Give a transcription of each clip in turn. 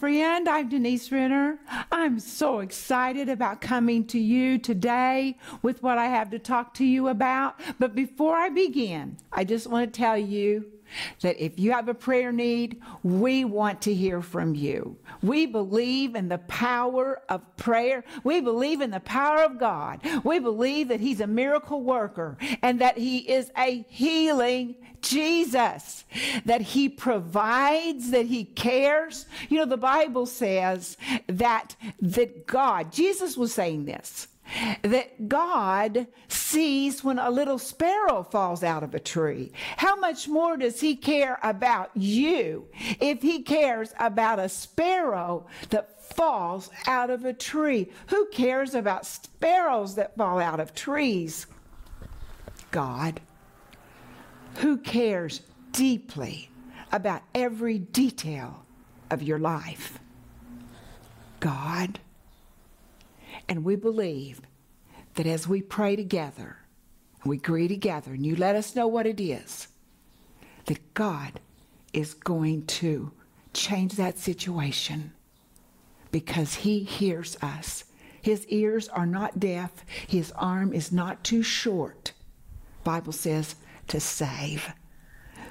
Friend. I'm Denise Renner. I'm so excited about coming to you today with what I have to talk to you about. But before I begin, I just want to tell you that if you have a prayer need, we want to hear from you. We believe in the power of prayer. We believe in the power of God. We believe that He's a miracle worker and that He is a healing Jesus, that He provides, that He cares. You know, the Bible says that, that God, Jesus was saying this that God sees when a little sparrow falls out of a tree. How much more does He care about you if He cares about a sparrow that falls out of a tree? Who cares about sparrows that fall out of trees? God. Who cares deeply about every detail of your life? God. And we believe that as we pray together, we agree together, and you let us know what it is, that God is going to change that situation because He hears us. His ears are not deaf, His arm is not too short, Bible says, to save.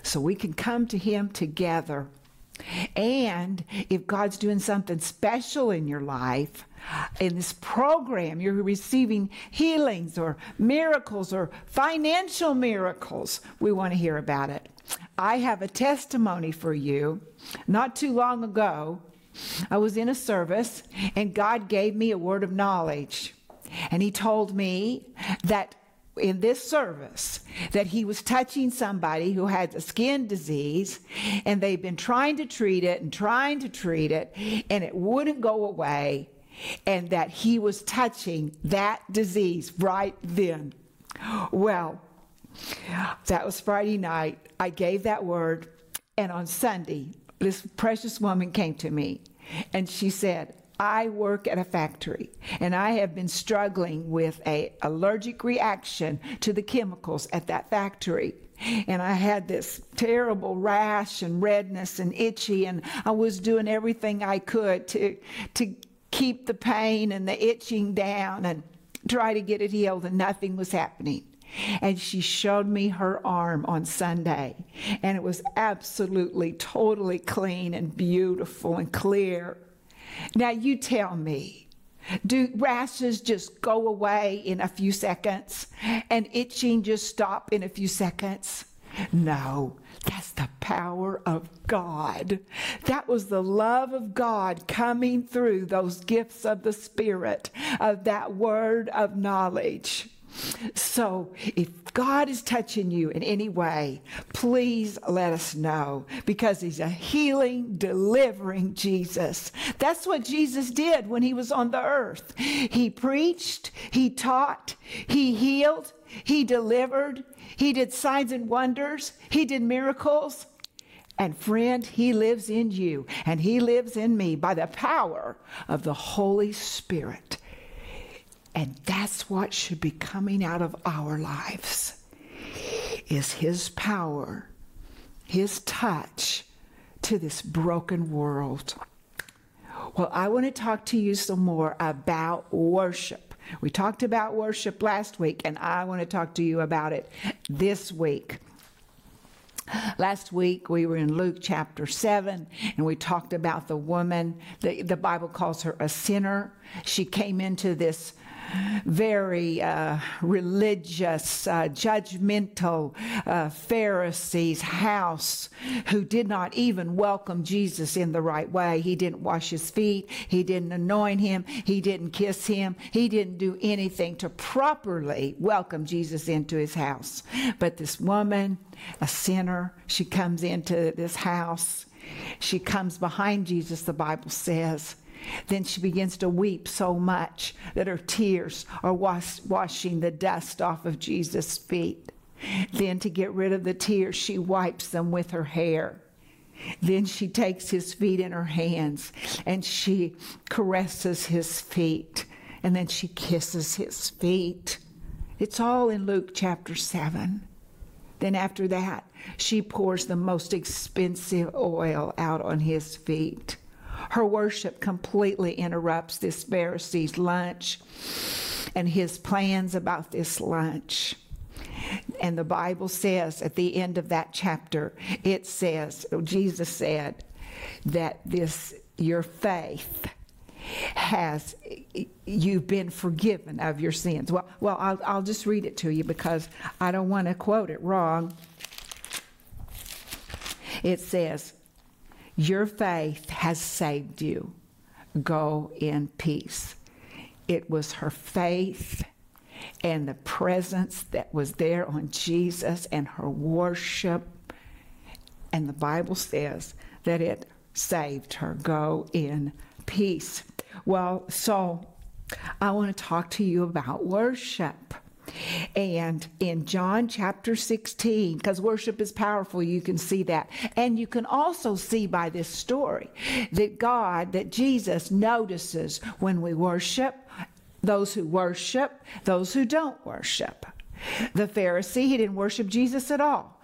So we can come to Him together and if God's doing something special in your life, in this program, you're receiving healings or miracles or financial miracles, we want to hear about it. I have a testimony for you. Not too long ago, I was in a service and God gave me a word of knowledge. And He told me that in this service that he was touching somebody who had a skin disease and they've been trying to treat it and trying to treat it and it wouldn't go away and that he was touching that disease right then. Well, that was Friday night. I gave that word and on Sunday this precious woman came to me and she said, I work at a factory and I have been struggling with a allergic reaction to the chemicals at that factory. And I had this terrible rash and redness and itchy and I was doing everything I could to to keep the pain and the itching down and try to get it healed and nothing was happening. And she showed me her arm on Sunday, and it was absolutely, totally clean and beautiful and clear. Now, you tell me, do rashes just go away in a few seconds and itching just stop in a few seconds? No, that's the power of God. That was the love of God coming through those gifts of the Spirit, of that word of knowledge. So if God is touching you in any way, please let us know because He's a healing, delivering Jesus. That's what Jesus did when He was on the earth. He preached, He taught, He healed, He delivered, He did signs and wonders, He did miracles. And friend, He lives in you and He lives in me by the power of the Holy Spirit. And that's what should be coming out of our lives is his power, his touch to this broken world. Well, I want to talk to you some more about worship. We talked about worship last week, and I want to talk to you about it this week. Last week we were in Luke chapter 7 and we talked about the woman. The, the Bible calls her a sinner. She came into this very uh, religious, uh, judgmental uh, Pharisees' house who did not even welcome Jesus in the right way. He didn't wash his feet, he didn't anoint him, he didn't kiss him, he didn't do anything to properly welcome Jesus into his house. But this woman, a sinner, she comes into this house. She comes behind Jesus, the Bible says. Then she begins to weep so much that her tears are wash, washing the dust off of Jesus' feet. Then, to get rid of the tears, she wipes them with her hair. Then she takes his feet in her hands and she caresses his feet. And then she kisses his feet. It's all in Luke chapter 7. Then, after that, she pours the most expensive oil out on his feet Her worship completely interrupts this Pharisee's lunch and his plans about this lunch. And the Bible says at the end of that chapter, it says, Jesus said that this, your faith, has you've been forgiven of your sins. Well, well, I'll, I'll just read it to you because I don't want to quote it wrong. It says, "Your faith has saved you. Go in peace." It was her faith and the presence that was there on Jesus and her worship. And the Bible says that it saved her. Go in peace. Well, so I want to talk to you about worship. And in John chapter 16, because worship is powerful, you can see that. And you can also see by this story that God, that Jesus notices when we worship, those who worship, those who don't worship. The Pharisee, he didn't worship Jesus at all.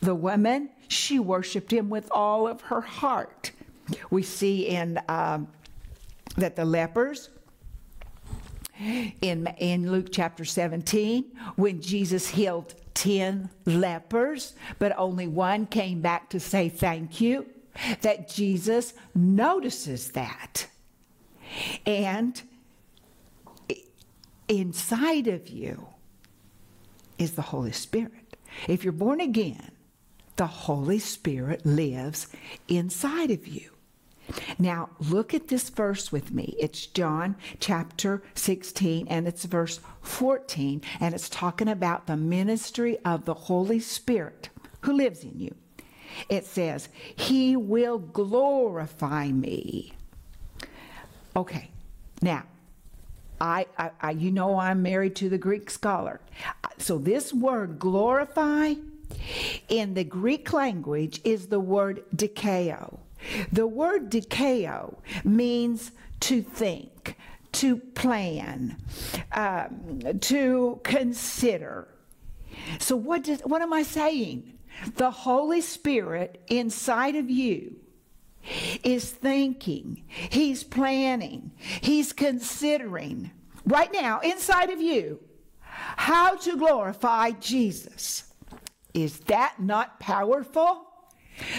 The woman, she worshiped him with all of her heart. We see in um, that the lepers, in, in Luke chapter 17, when Jesus healed 10 lepers, but only one came back to say thank you, that Jesus notices that. And inside of you is the Holy Spirit. If you're born again, the Holy Spirit lives inside of you. Now, look at this verse with me. It's John chapter 16 and it's verse 14, and it's talking about the ministry of the Holy Spirit who lives in you. It says, He will glorify me. Okay, now, I, I, I, you know I'm married to the Greek scholar. So this word glorify in the Greek language is the word dokeo. The word dokeo means to think, to plan, um, to consider. So, what, does, what am I saying? The Holy Spirit inside of you is thinking, He's planning, He's considering right now inside of you how to glorify Jesus. Is that not powerful?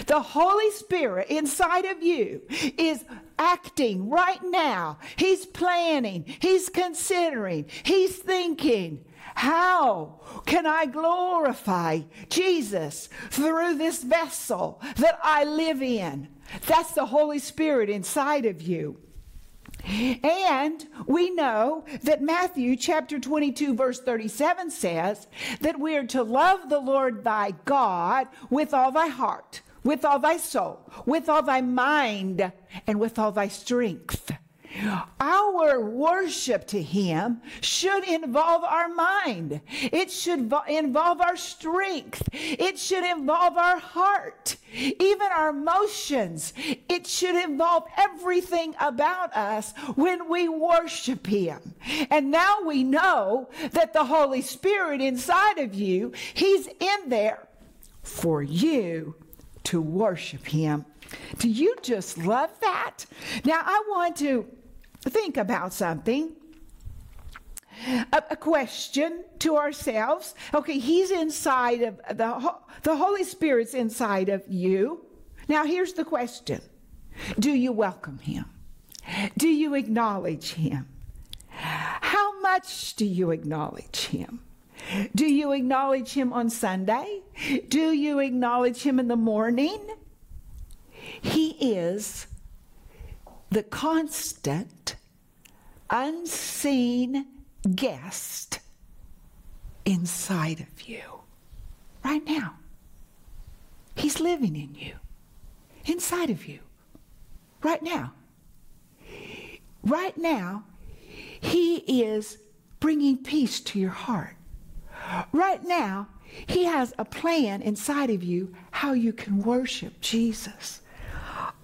The Holy Spirit inside of you is acting right now. He's planning, He's considering, He's thinking. How can I glorify Jesus through this vessel that I live in? That's the Holy Spirit inside of you. And we know that Matthew chapter 22, verse 37 says that we are to love the Lord thy God with all thy heart, with all thy soul, with all thy mind, and with all thy strength. Our worship to Him should involve our mind. It should involve our strength. It should involve our heart, even our emotions. It should involve everything about us when we worship Him. And now we know that the Holy Spirit inside of you, He's in there for you to worship Him. Do you just love that? Now, I want to think about something. A, a, question to ourselves. Okay, he's inside of the the Holy Spirit's inside of you. Now here's the question. Do you welcome him? Do you acknowledge him? How much do you acknowledge him? Do you acknowledge him on Sunday? Do you acknowledge him in the morning? He is the constant, unseen guest inside of you right now. He's living in you, inside of you, right now. Right now, He is bringing peace to your heart. Right now, He has a plan inside of you how you can worship Jesus.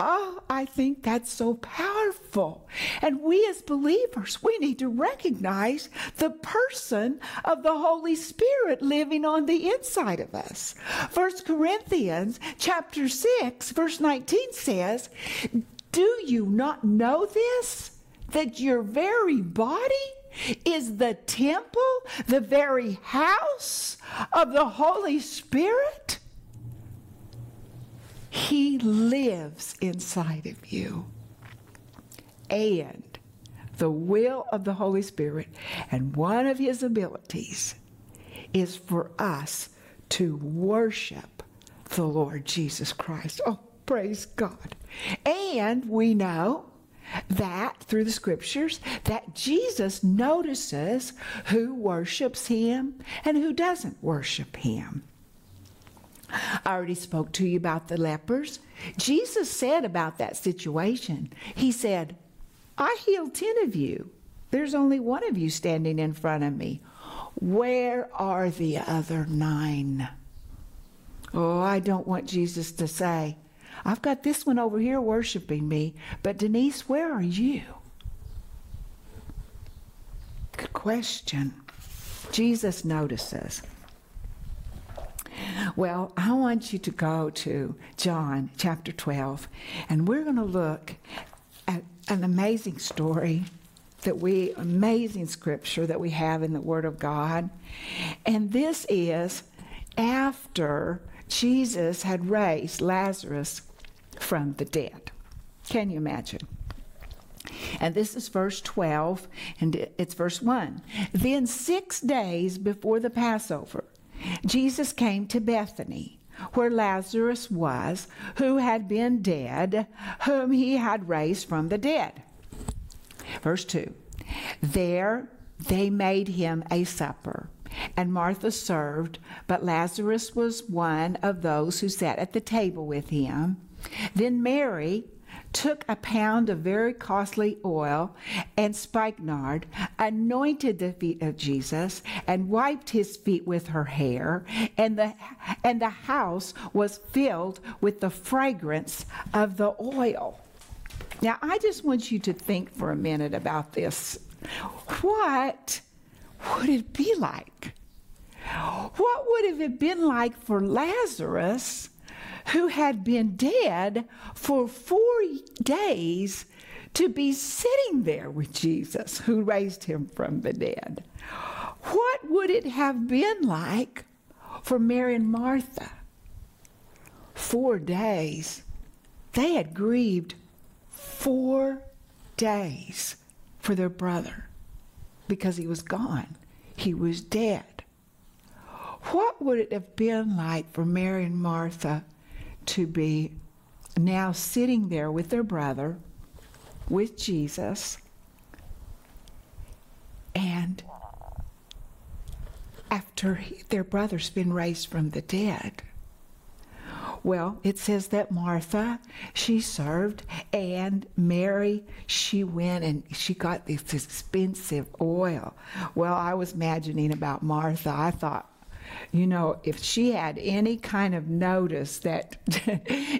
Oh, I think that's so powerful. And we as believers, we need to recognize the person of the Holy Spirit living on the inside of us. First Corinthians chapter 6 verse 19 says, Do you not know this? That your very body is the temple, the very house of the Holy Spirit? He lives inside of you. And the will of the Holy Spirit and one of his abilities is for us to worship the Lord Jesus Christ. Oh, praise God. And we know that through the scriptures that Jesus notices who worships him and who doesn't worship him. I already spoke to you about the lepers. Jesus said about that situation, He said, I healed 10 of you. There's only one of you standing in front of me. Where are the other nine? Oh, I don't want Jesus to say, I've got this one over here worshiping me, but Denise, where are you? Good question. Jesus notices. Well, I want you to go to John chapter 12, and we're going to look at an amazing story that we, amazing scripture that we have in the Word of God. And this is after Jesus had raised Lazarus from the dead. Can you imagine? And this is verse 12, and it's verse 1. Then, six days before the Passover, Jesus came to Bethany, where Lazarus was, who had been dead, whom he had raised from the dead. Verse 2 There they made him a supper, and Martha served, but Lazarus was one of those who sat at the table with him. Then Mary, took a pound of very costly oil and spikenard, anointed the feet of Jesus, and wiped his feet with her hair, and the, and the house was filled with the fragrance of the oil. Now, I just want you to think for a minute about this. What would it be like? What would have it been like for Lazarus who had been dead for four days to be sitting there with Jesus, who raised him from the dead. What would it have been like for Mary and Martha? Four days. They had grieved four days for their brother because he was gone. He was dead. What would it have been like for Mary and Martha to be now sitting there with their brother, with Jesus, and after he, their brother's been raised from the dead. Well, it says that Martha, she served, and Mary, she went and she got this expensive oil. Well, I was imagining about Martha. I thought, you know, if she had any kind of notice that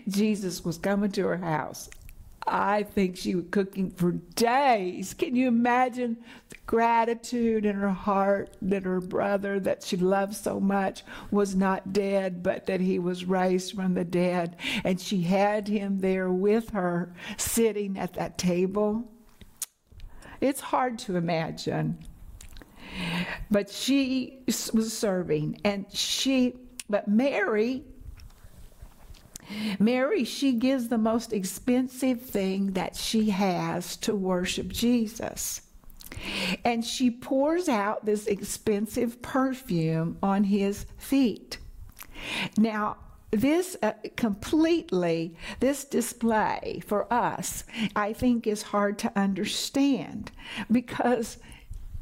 Jesus was coming to her house, I think she was cooking for days. Can you imagine the gratitude in her heart that her brother, that she loved so much, was not dead, but that he was raised from the dead? And she had him there with her, sitting at that table. It's hard to imagine. But she was serving, and she, but Mary, Mary, she gives the most expensive thing that she has to worship Jesus. And she pours out this expensive perfume on his feet. Now, this uh, completely, this display for us, I think is hard to understand because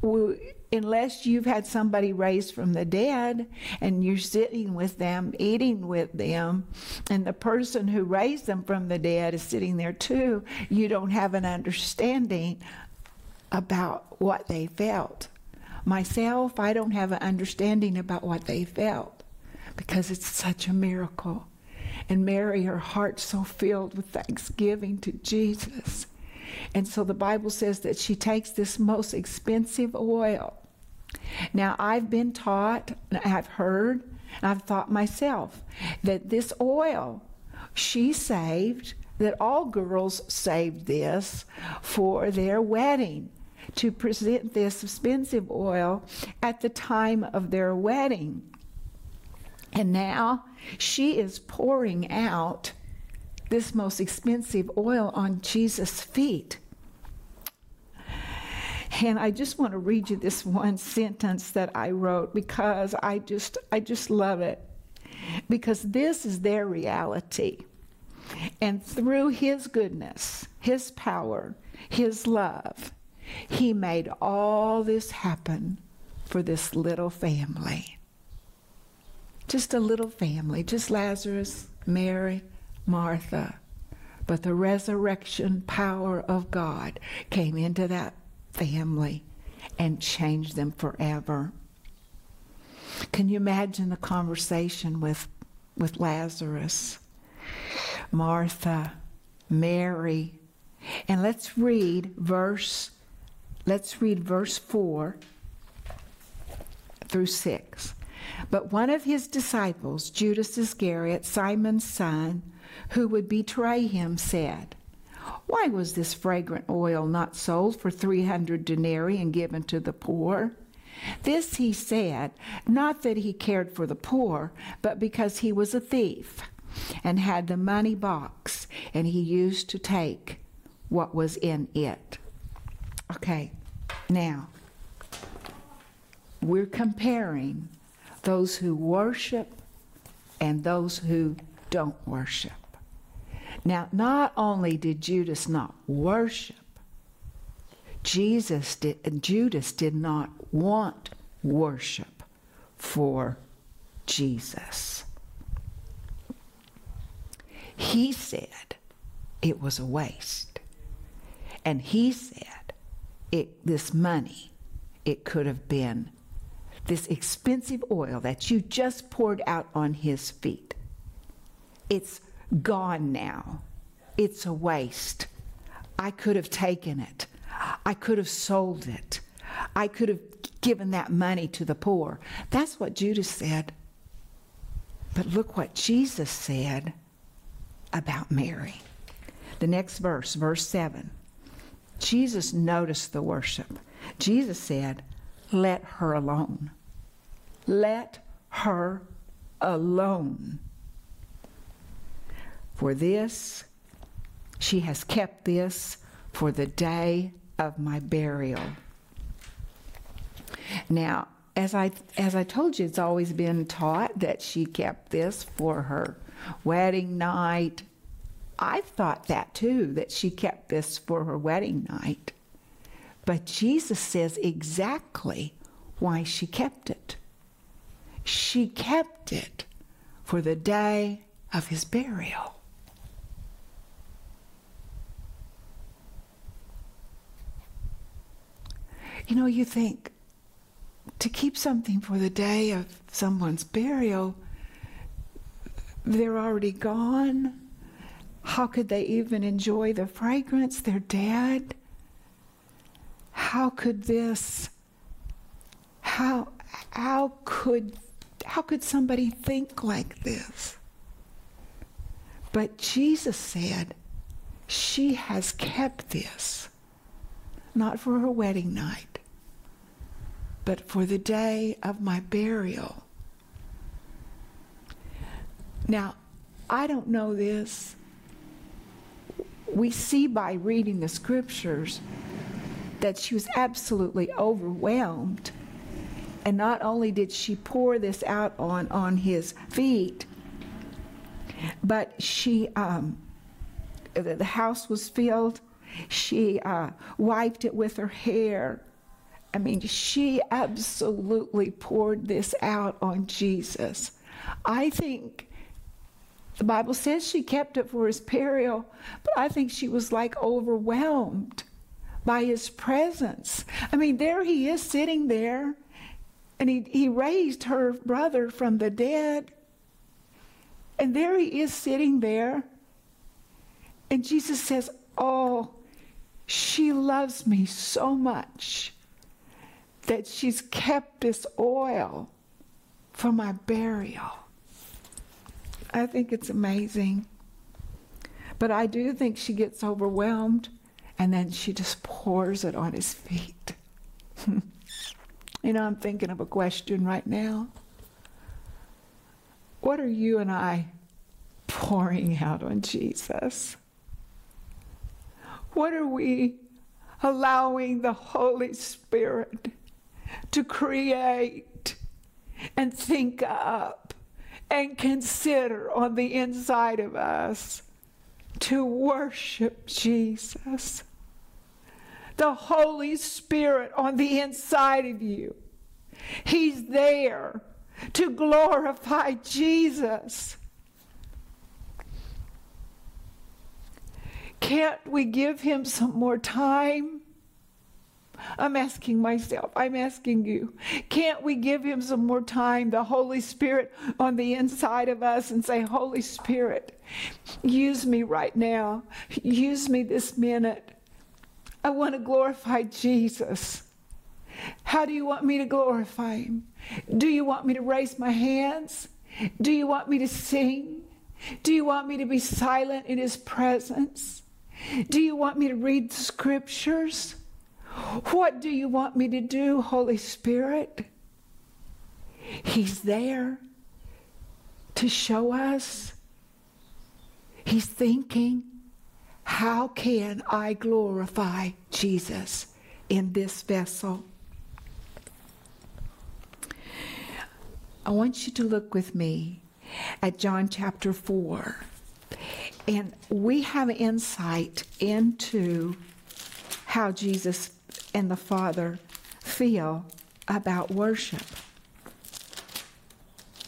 we, unless you've had somebody raised from the dead and you're sitting with them, eating with them, and the person who raised them from the dead is sitting there too, you don't have an understanding about what they felt. Myself, I don't have an understanding about what they felt because it's such a miracle. And Mary, her heart so filled with thanksgiving to Jesus. And so the Bible says that she takes this most expensive oil. Now, I've been taught, I've heard, I've thought myself that this oil she saved that all girls saved this for their wedding to present this expensive oil at the time of their wedding. And now she is pouring out this most expensive oil on Jesus' feet. And I just want to read you this one sentence that I wrote because I just I just love it. Because this is their reality. And through his goodness, his power, his love, he made all this happen for this little family. Just a little family, just Lazarus, Mary, Martha. But the resurrection power of God came into that family and change them forever. Can you imagine the conversation with, with Lazarus, Martha, Mary? And let's read verse let's read verse 4 through 6. But one of his disciples, Judas Iscariot, Simon's son, who would betray him, said, Why was this fragrant oil not sold for 300 denarii and given to the poor? This he said, not that he cared for the poor, but because he was a thief and had the money box, and he used to take what was in it. Okay, now we're comparing those who worship and those who don't worship. Now, not only did Judas not worship, Jesus did, Judas did not want worship for Jesus. He said it was a waste. And he said it, this money, it could have been this expensive oil that you just poured out on his feet. It's gone now. It's a waste. I could have taken it. I could have sold it. I could have given that money to the poor. That's what Judas said. But look what Jesus said about Mary. The next verse, verse 7. Jesus noticed the worship. Jesus said, Let her alone. Let her alone. For this, she has kept this for the day of my burial. Now, as I as I told you, it's always been taught that she kept this for her wedding night. I thought that too, that she kept this for her wedding night. But Jesus says exactly why she kept it. She kept it for the day of his burial. You know, you think to keep something for the day of someone's burial, they're already gone. How could they even enjoy the fragrance? They're dead. How could this how how could how could somebody think like this? But Jesus said, she has kept this, not for her wedding night, but for the day of my burial. Now, I don't know this. We see by reading the scriptures that she was absolutely overwhelmed. And not only did she pour this out on, on his feet, but she, um, the house was filled. She uh, wiped it with her hair. I mean, she absolutely poured this out on Jesus. I think the Bible says she kept it for his burial, but I think she was like overwhelmed by his presence. I mean, there he is sitting there, and he, he raised her brother from the dead. And there he is sitting there. And Jesus says, Oh, she loves me so much that she's kept this oil for my burial. I think it's amazing. But I do think she gets overwhelmed and then she just pours it on his feet. you know, I'm thinking of a question right now. What are you and I pouring out on Jesus? What are we allowing the Holy Spirit to create and think up and consider on the inside of us to worship Jesus? The Holy Spirit on the inside of you. He's there to glorify Jesus. Can't we give him some more time? I'm asking myself, I'm asking you, can't we give him some more time, the Holy Spirit on the inside of us, and say, Holy Spirit, use me right now, use me this minute. I want to glorify Jesus. How do you want me to glorify him? Do you want me to raise my hands? Do you want me to sing? Do you want me to be silent in his presence? Do you want me to read the scriptures? What do you want me to do, Holy Spirit? He's there to show us. He's thinking, how can I glorify Jesus in this vessel? I want you to look with me at John chapter 4. And we have insight into how Jesus and the Father feel about worship.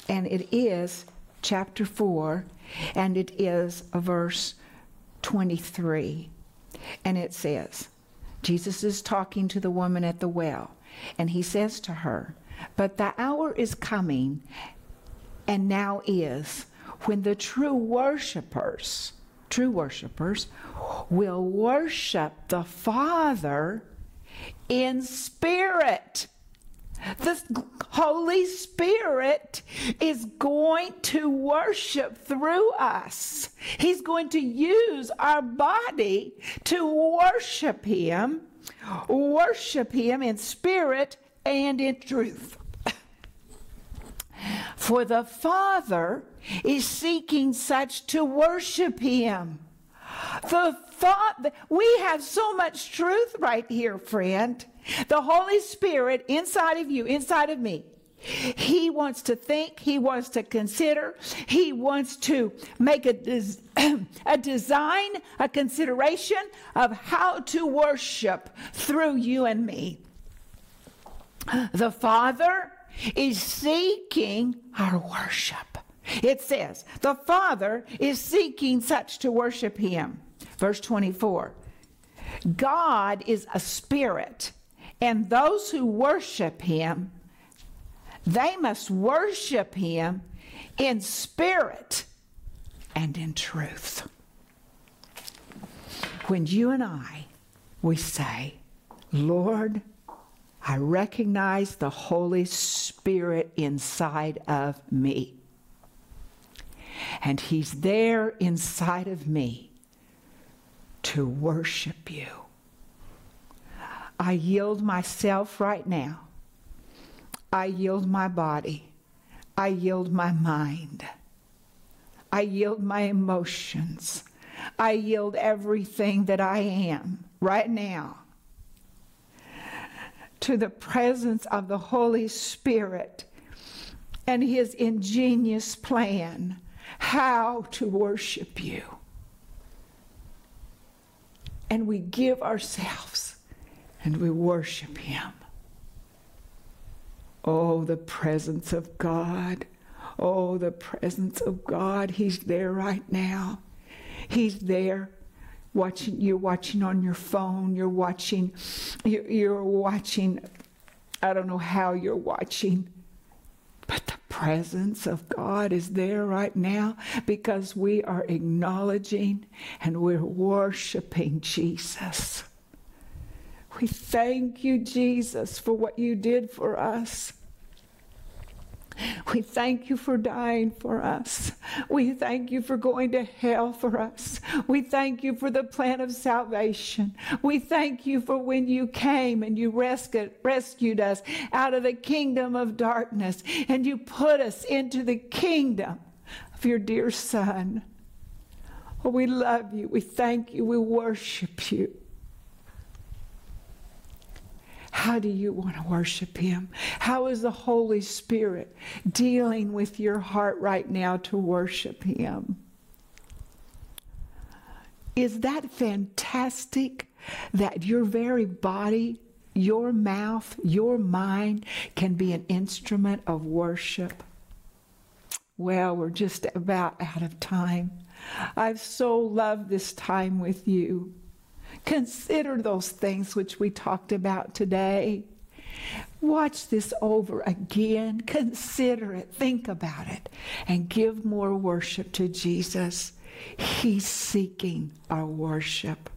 And it is chapter 4, and it is verse 23. And it says, Jesus is talking to the woman at the well, and he says to her, But the hour is coming, and now is, when the true worshipers, true worshipers, will worship the Father in spirit. The Holy Spirit is going to worship through us. He's going to use our body to worship Him, worship Him in spirit and in truth. For the Father is seeking such to worship Him. The thought we have so much truth right here, friend. The Holy Spirit inside of you, inside of me. He wants to think, he wants to consider, he wants to make a, des- a design, a consideration of how to worship through you and me. The Father is seeking our worship. It says, the Father is seeking such to worship him. Verse 24 God is a spirit, and those who worship him, they must worship him in spirit and in truth. When you and I, we say, Lord, I recognize the Holy Spirit inside of me. And He's there inside of me to worship you. I yield myself right now. I yield my body. I yield my mind. I yield my emotions. I yield everything that I am right now to the presence of the Holy Spirit and his ingenious plan how to worship you. And we give ourselves and we worship him. Oh, the presence of God. Oh, the presence of God. He's there right now. He's there watching you're watching on your phone you're watching you're, you're watching i don't know how you're watching but the presence of god is there right now because we are acknowledging and we're worshiping jesus. We thank you jesus for what you did for us We thank you for dying for us. We thank you for going to hell for us. We thank you for the plan of salvation. We thank you for when you came and you rescued, rescued us out of the kingdom of darkness and you put us into the kingdom of your dear Son. Oh, we love you. We thank you. We worship you. How do you want to worship Him? How is the Holy Spirit dealing with your heart right now to worship Him? Is that fantastic that your very body, your mouth, your mind can be an instrument of worship? Well, we're just about out of time. I've so loved this time with you. Consider those things which we talked about today. Watch this over again. Consider it. Think about it. And give more worship to Jesus. He's seeking our worship.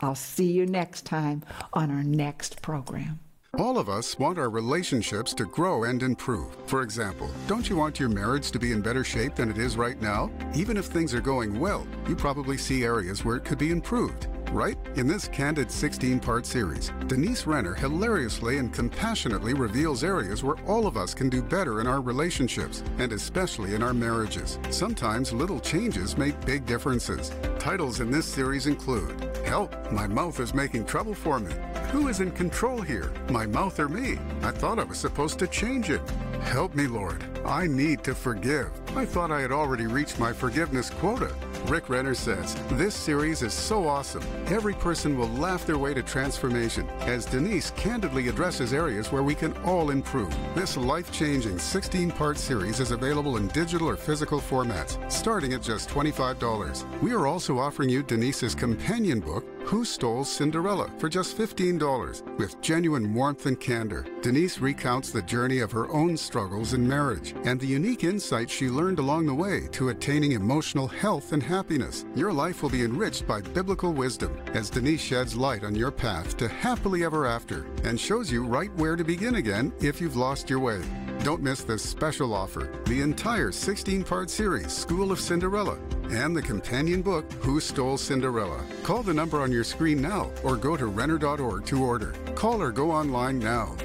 I'll see you next time on our next program. All of us want our relationships to grow and improve. For example, don't you want your marriage to be in better shape than it is right now? Even if things are going well, you probably see areas where it could be improved right? In this candid 16 part series, Denise Renner hilariously and compassionately reveals areas where all of us can do better in our relationships, and especially in our marriages. Sometimes little changes make big differences. Titles in this series include Help, my mouth is making trouble for me. Who is in control here, my mouth or me? I thought I was supposed to change it. Help me, Lord. I need to forgive. I thought I had already reached my forgiveness quota. Rick Renner says, This series is so awesome. Every person will laugh their way to transformation as Denise candidly addresses areas where we can all improve. This life changing 16 part series is available in digital or physical formats, starting at just $25. We are also offering you Denise's companion book, who Stole Cinderella for just $15 with genuine warmth and candor. Denise recounts the journey of her own struggles in marriage and the unique insights she learned along the way to attaining emotional health and happiness. Your life will be enriched by biblical wisdom as Denise sheds light on your path to happily ever after and shows you right where to begin again if you've lost your way. Don't miss this special offer the entire 16 part series, School of Cinderella, and the companion book, Who Stole Cinderella. Call the number on your screen now or go to Renner.org to order. Call or go online now.